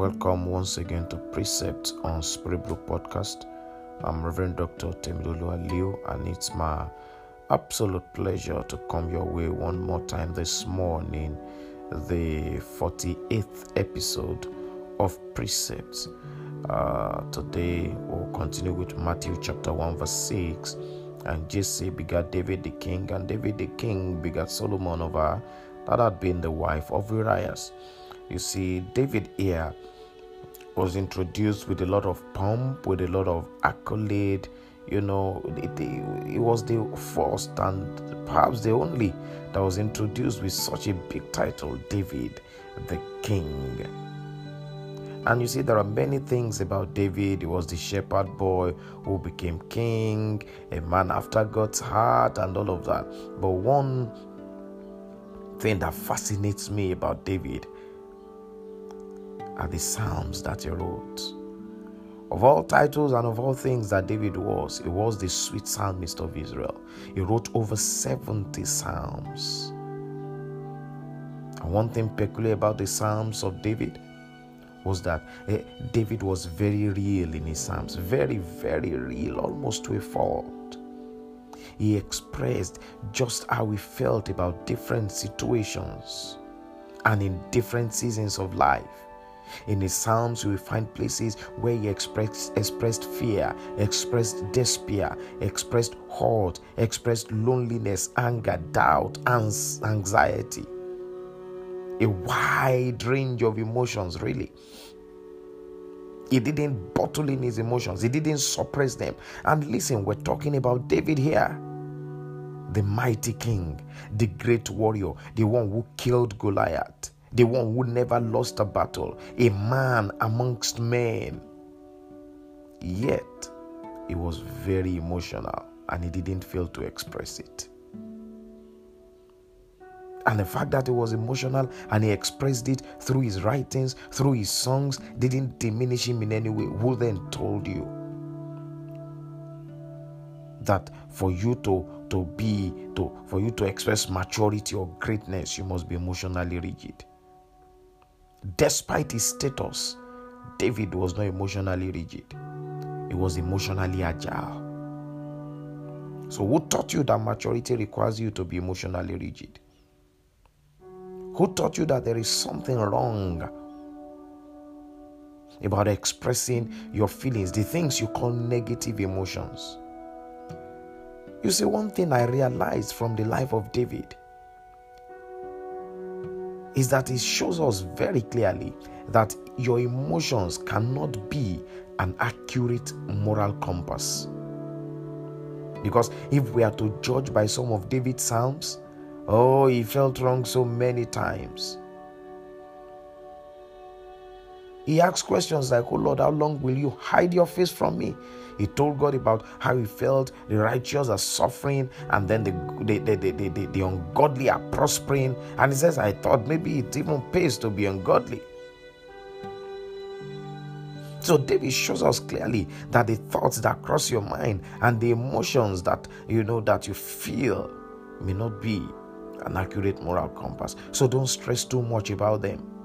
Welcome once again to Precept on Blue Podcast. I'm Reverend Dr. Temilolu Aliu, and it's my absolute pleasure to come your way one more time this morning, the 48th episode of Precepts. Uh, today we'll continue with Matthew chapter 1, verse 6. And Jesse begat David the king, and David the king begat Solomon of her that had been the wife of Urias. You see, David here was introduced with a lot of pomp, with a lot of accolade. You know, it, it, was the first and perhaps the only that was introduced with such a big title, David the King. And you see, there are many things about David. He was the shepherd boy who became king, a man after God's heart, and all of that. But one thing that fascinates me about David are the Psalms that he wrote. Of all titles and of all things that David was, he was the sweet psalmist of Israel. He wrote over 70 Psalms. And one thing peculiar about the Psalms of David was that eh, David was very real in his Psalms, very, very real, almost to a fault. He expressed just how he felt about different situations and in different seasons of life. In his Psalms, will find places where he expressed, expressed fear, expressed despair, expressed hurt, expressed loneliness, anger, doubt, and anxiety. A wide range of emotions, really. He didn't bottle in his emotions, he didn't suppress them. And listen, we're talking about David here the mighty king, the great warrior, the one who killed Goliath the one who never lost a battle, a man amongst men. Yet, he was very emotional and he didn't fail to express it. And the fact that he was emotional and he expressed it through his writings, through his songs, didn't diminish him in any way. Who then told you that for you to to be to for you to express maturity or greatness, you must be emotionally rigid? Despite his status, David was not emotionally rigid, he was emotionally agile. So, who taught you that maturity requires you to be emotionally rigid? Who taught you that there is something wrong about expressing your feelings, the things you call negative emotions? You see, one thing I realized from the life of David is that it shows us very clearly that your emotions cannot be an accurate moral compass. Because if we are to judge by some of David's Psalms, oh, he felt wrong so many times. He asked questions like, Oh Lord, how long will you hide your face from me? He told God about how he felt the righteous are suffering and then the, the, the, the, the, the ungodly are prospering. And he says, I thought maybe it even pays to be ungodly. So David shows us clearly that the thoughts that cross your mind and the emotions that you know that you feel may not be an accurate moral compass. So don't stress too much about them.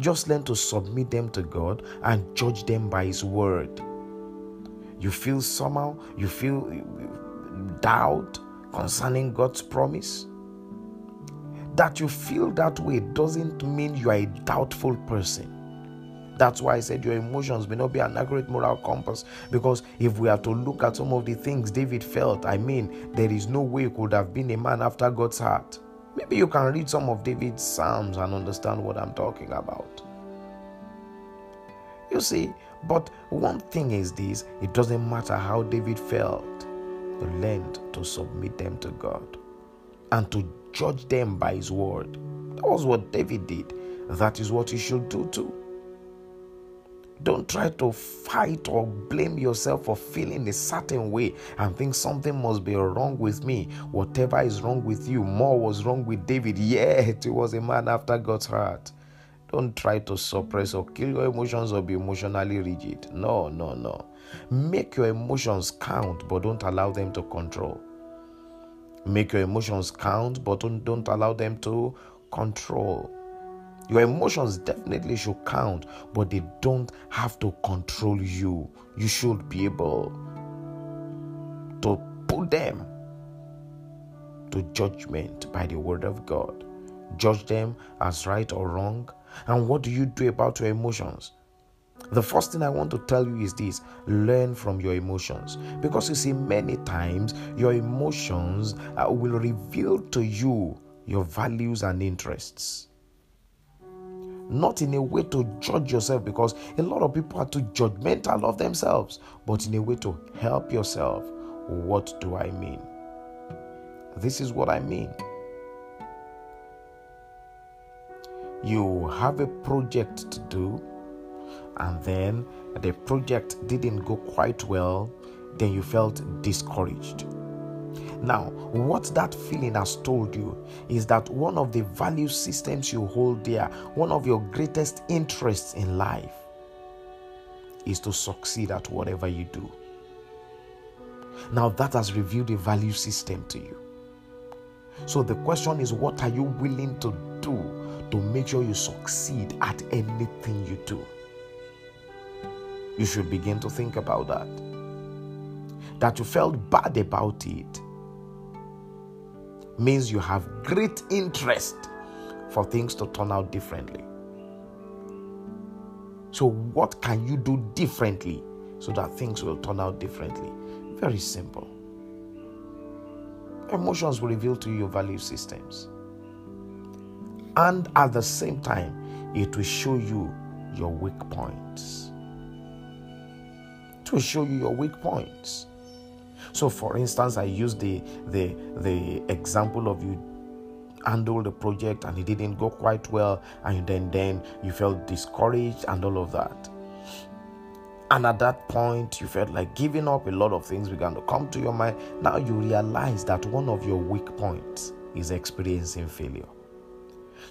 Just learn to submit them to God and judge them by His word. You feel somehow, you feel uh, doubt concerning God's promise. That you feel that way doesn't mean you are a doubtful person. That's why I said your emotions may not be an accurate moral compass. Because if we are to look at some of the things David felt, I mean, there is no way he could have been a man after God's heart. Maybe you can read some of David's Psalms and understand what I'm talking about. You see, but one thing is this it doesn't matter how David felt, he learned to submit them to God and to judge them by his word. That was what David did. That is what you should do too. Don't try to fight or blame yourself for feeling a certain way and think something must be wrong with me. Whatever is wrong with you, more was wrong with David. Yet he was a man after God's heart. Don't try to suppress or kill your emotions or be emotionally rigid. No, no, no. Make your emotions count, but don't allow them to control. Make your emotions count, but don't, don't allow them to control. Your emotions definitely should count, but they don't have to control you. You should be able to put them to judgment by the word of God. Judge them as right or wrong. And what do you do about your emotions? The first thing I want to tell you is this learn from your emotions. Because you see, many times your emotions uh, will reveal to you your values and interests. Not in a way to judge yourself, because a lot of people are too judgmental of themselves, but in a way to help yourself. What do I mean? This is what I mean. You have a project to do and then the project didn't go quite well, then you felt discouraged. Now, what that feeling has told you is that one of the value systems you hold dear, one of your greatest interests in life, is to succeed at whatever you do. Now, that has revealed a value system to you. So, the question is, what are you willing to do to make sure you succeed at anything you do? you should begin to think about that. That you felt bad about it means you have great interest for things to turn out differently. So, what can you do differently so that things will turn out differently? Very simple. Emotions will reveal to you your value systems. And at the same time, it will show you your weak points to show you your weak points. So, for instance, I use the the the example of you handled the project and it didn't go quite well, and then then you felt discouraged and all of that. And at that point, you felt like giving up. A lot of things began to come to your mind. Now you realize that one of your weak points is experiencing failure.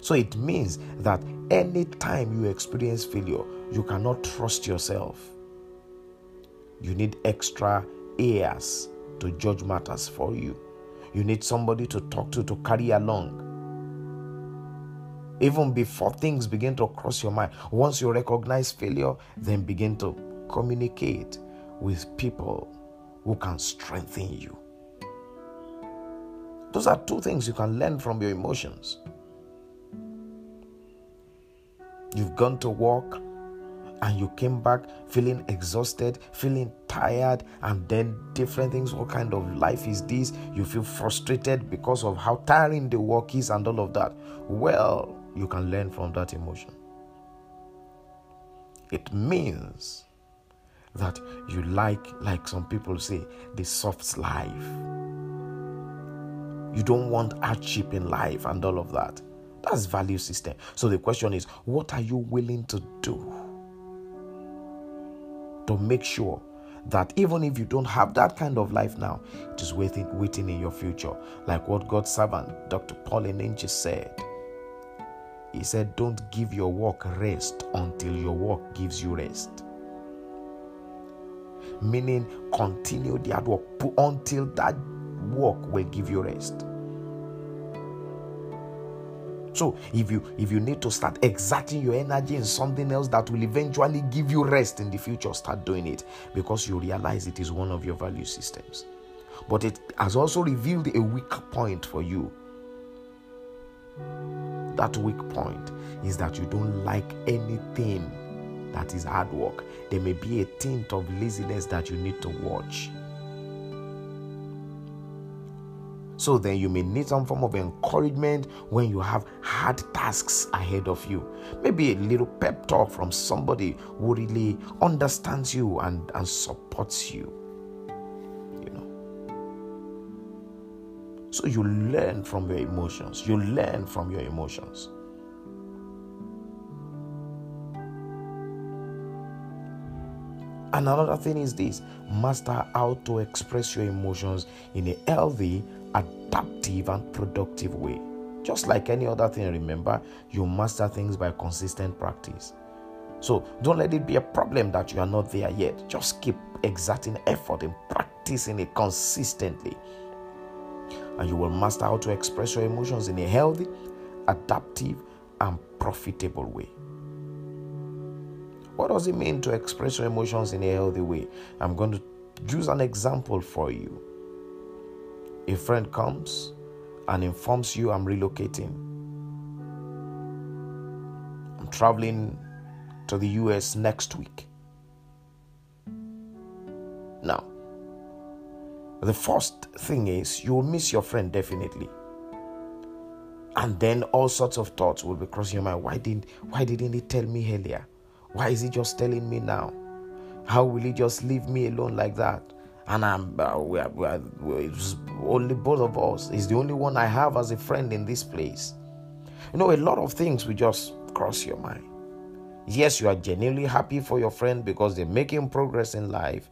So it means that anytime you experience failure, you cannot trust yourself you need extra ears to judge matters for you. You need somebody to talk to to carry along. Even before things begin to cross your mind, once you recognize failure, then begin to communicate with people who can strengthen you. Those are two things you can learn from your emotions. You've gone to work and you came back feeling exhausted, feeling tired, and then different things. What kind of life is this? You feel frustrated because of how tiring the work is and all of that. Well, you can learn from that emotion. It means that you like, like some people say, the soft life. You don't want hardship in life and all of that. That's value system. So the question is, what are you willing to do? To make sure that even if you don't have that kind of life now, it is waiting, waiting in your future. Like what God's servant, Dr. Paul Enenche said. He said, Don't give your work rest until your work gives you rest. Meaning, continue the hard work until that work will give you rest. So if you if you need to start exerting your energy in something else that will eventually give you rest in the future, start doing it because you realize it is one of your value systems. But it has also revealed a weak point for you. That weak point is that you don't like anything that is hard work. There may be a tint of laziness that you need to watch. So then you may need some form of encouragement when you have hard tasks ahead of you. Maybe a little pep talk from somebody who really understands you and, and supports you. You know. So you learn from your emotions. You learn from your emotions. And another thing is this master how to express your emotions in a healthy adaptive and productive way. Just like any other thing, remember, you master things by consistent practice. So don't let it be a problem that you are not there yet. Just keep exerting effort and practicing it consistently. And you will master how to express your emotions in a healthy, adaptive, and profitable way. What does it mean to express your emotions in a healthy way? I'm going to use an example for you. A friend comes and informs you I'm relocating. I'm traveling to the US next week. Now, the first thing is you will miss your friend definitely. And then all sorts of thoughts will be crossing your mind. Why didn't why didn't he tell me earlier? Why is he just telling me now? How will he just leave me alone like that? And I'm uh, we are, we are, it's only both of us. He's the only one I have as a friend in this place. You know, a lot of things will just cross your mind. Yes, you are genuinely happy for your friend because they're making progress in life,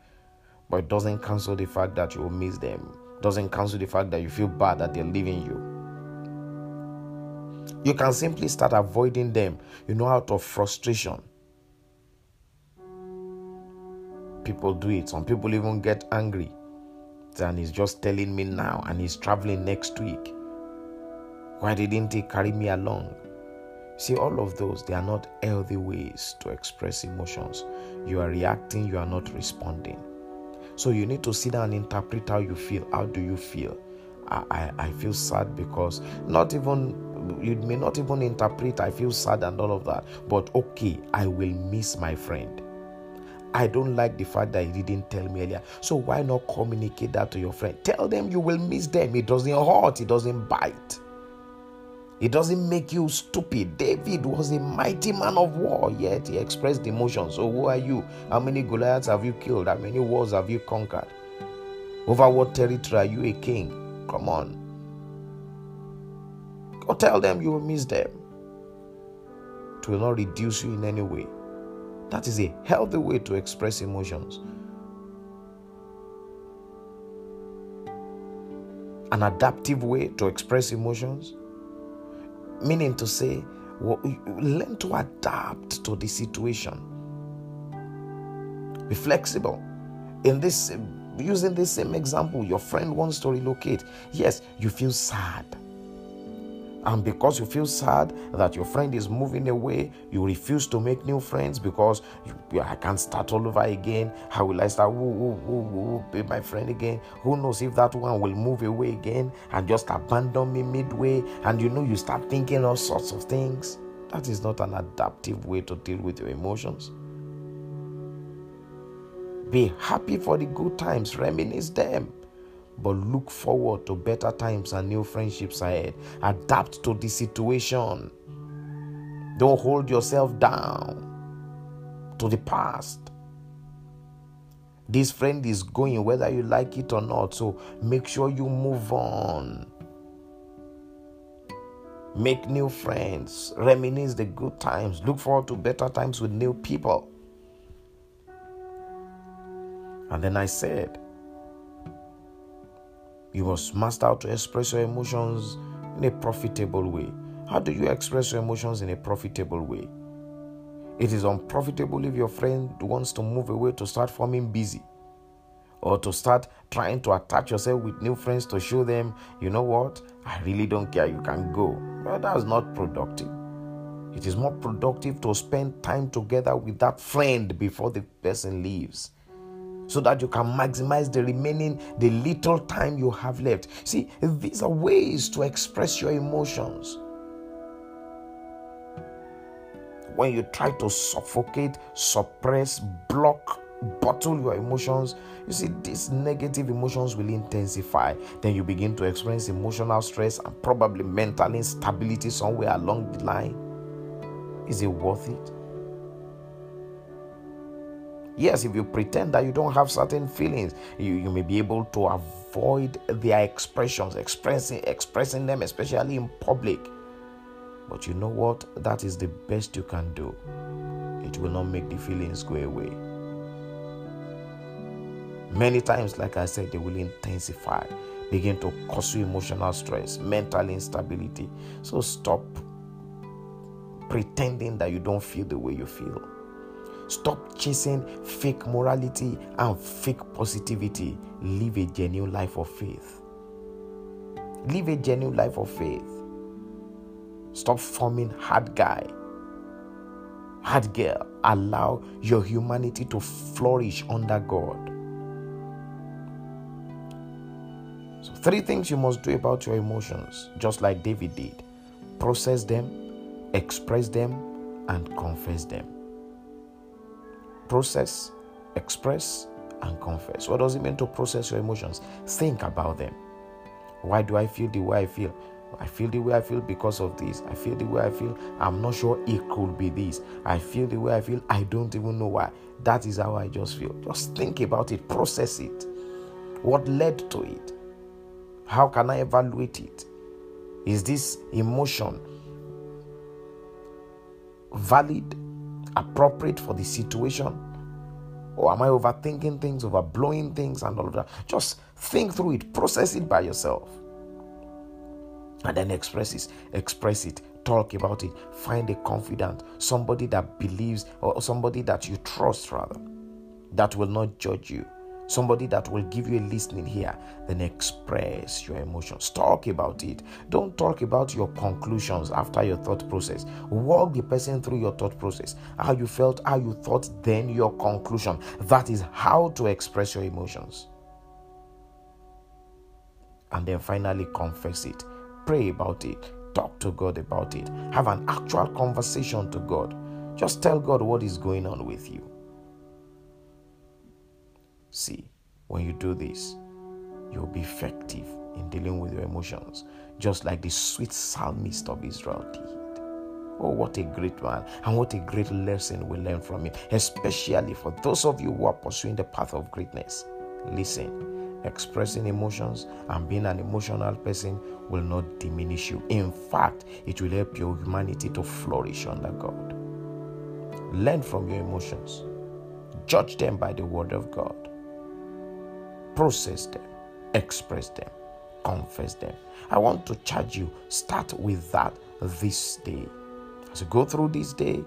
but it doesn't cancel the fact that you will miss them. Doesn't cancel the fact that you feel bad that they're leaving you. You can simply start avoiding them, you know, out of frustration. People do it. Some people even get angry. And he's just telling me now, and he's traveling next week. Why didn't he carry me along? See, all of those, they are not healthy ways to express emotions. You are reacting, you are not responding. So you need to sit down and interpret how you feel. How do you feel? I, I, I feel sad because not even you may not even interpret I feel sad and all of that. But okay, I will miss my friend. I don't like the fact that he didn't tell me earlier. So why not communicate that to your friend? Tell them you will miss them. It doesn't hurt, it doesn't bite. It doesn't make you stupid. David was a mighty man of war, yet he expressed emotions. So, who are you? How many Goliaths have you killed? How many wars have you conquered? Over what territory are you a king? Come on. Go tell them you will miss them. It will not reduce you in any way. That is a healthy way to express emotions. An adaptive way to express emotions meaning to say, well, learn to adapt to the situation. Be flexible. In this, using this same example, your friend wants to relocate. Yes, you feel sad. And because you feel sad that your friend is moving away, you refuse to make new friends because you, I can't start all over again. How will I start? Who, be my friend again? Who knows if that one will move away again and just abandon me midway? And you know, you start thinking all sorts of things. That is not an adaptive way to deal with your emotions. Be happy for the good times, reminisce them but look forward to better times and new friendships ahead. Adapt to the situation. Don't hold yourself down to the past. This friend is going whether you like it or not, so make sure you move on. Make new friends, reminisce the good times, look forward to better times with new people. And then I said, you must master how to express your emotions in a profitable way. How do you express your emotions in a profitable way? It is unprofitable if your friend wants to move away to start forming busy or to start trying to attach yourself with new friends to show them, you know what, I really don't care, you can go. But that's not productive. It is more productive to spend time together with that friend before the person leaves so that you can maximize the remaining the little time you have left. See these are ways to express your emotions. When you try to suffocate suppress block bottle your emotions you see these negative emotions will intensify. Then you begin to experience emotional stress and probably mental instability somewhere along the line. Is it worth it Yes, if you pretend that you don't have certain feelings, you, you may be able to avoid their expressions, expressing expressing them, especially in public. But you know what? That is the best you can do. It will not make the feelings go away. Many times, like I said, they will intensify, begin to cause you emotional stress, mental instability. So stop pretending that you don't feel the way you feel. Stop chasing fake morality and fake positivity. Live a genuine life of faith. Live a genuine life of faith. Stop forming hard guy, hard girl. Allow your humanity to flourish under God. So, three things you must do about your emotions, just like David did process them, express them, and confess them. Process, express, and confess. What does it mean to process your emotions? Think about them. Why do I feel the way I feel? I feel the way I feel because of this. I feel the way I feel. I'm not sure it could be this. I feel the way I feel. I don't even know why. That is how I just feel. Just think about it, process it. What led to it? How can I evaluate it? Is this emotion valid, appropriate for the situation? Or am I overthinking things, overblowing things, and all of that? Just think through it, process it by yourself. And then express it, express it, talk about it. Find a confidant, somebody that believes, or somebody that you trust, rather, that will not judge you somebody that will give you a listening here then express your emotions. Talk about it. Don't talk about your conclusions after your thought process. Walk the person through your thought process. How you felt, how you thought, then your conclusion. That is how to express your emotions. And then finally, confess it. Pray about it. Talk to God about it. Have an actual conversation to God. Just tell God what is going on with you. See, when you do this, you'll be effective in dealing with your emotions, just like the sweet psalmist of Israel did. Oh, what a great man, and what a great lesson we learn from him, especially for those of you who are pursuing the path of greatness. Listen, expressing emotions and being an emotional person will not diminish you. In fact, it will help your humanity to flourish under God. Learn from your emotions, judge them by the word of God process them, express them, confess them. I want to charge you, start with that this day. As you go through this day,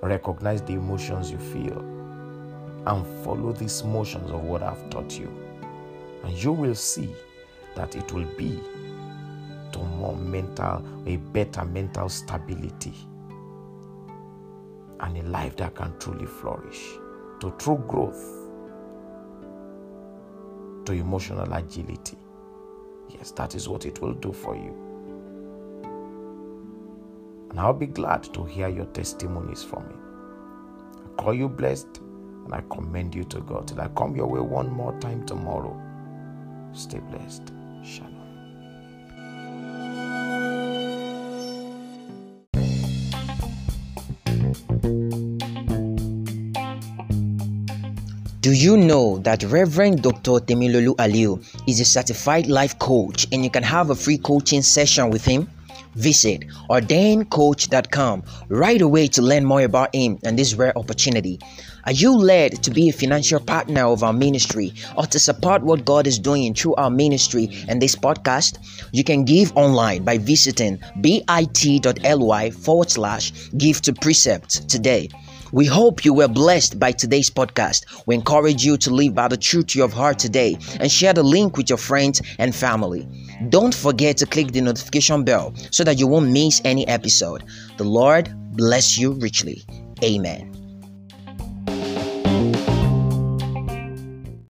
recognize the emotions you feel and follow these motions of what I've taught you. And you will see that it will be to more mental, a better mental stability and a life that can truly flourish, to true growth to emotional agility. Yes, that is what it will do for you. And I'll be glad to hear your testimonies from me. I call you blessed and I commend you to God till I come your way one more time tomorrow. Stay blessed. Shalom. You know that Reverend Dr. Temilolu Aliu is a certified life coach and you can have a free coaching session with him? Visit ordaincoach.com right away to learn more about him and this rare opportunity. Are you led to be a financial partner of our ministry or to support what God is doing through our ministry and this podcast? You can give online by visiting bit.ly forward slash give to precept today. We hope you were blessed by today's podcast. We encourage you to live by the truth of heart today and share the link with your friends and family. Don't forget to click the notification bell so that you won't miss any episode. The Lord bless you richly. Amen.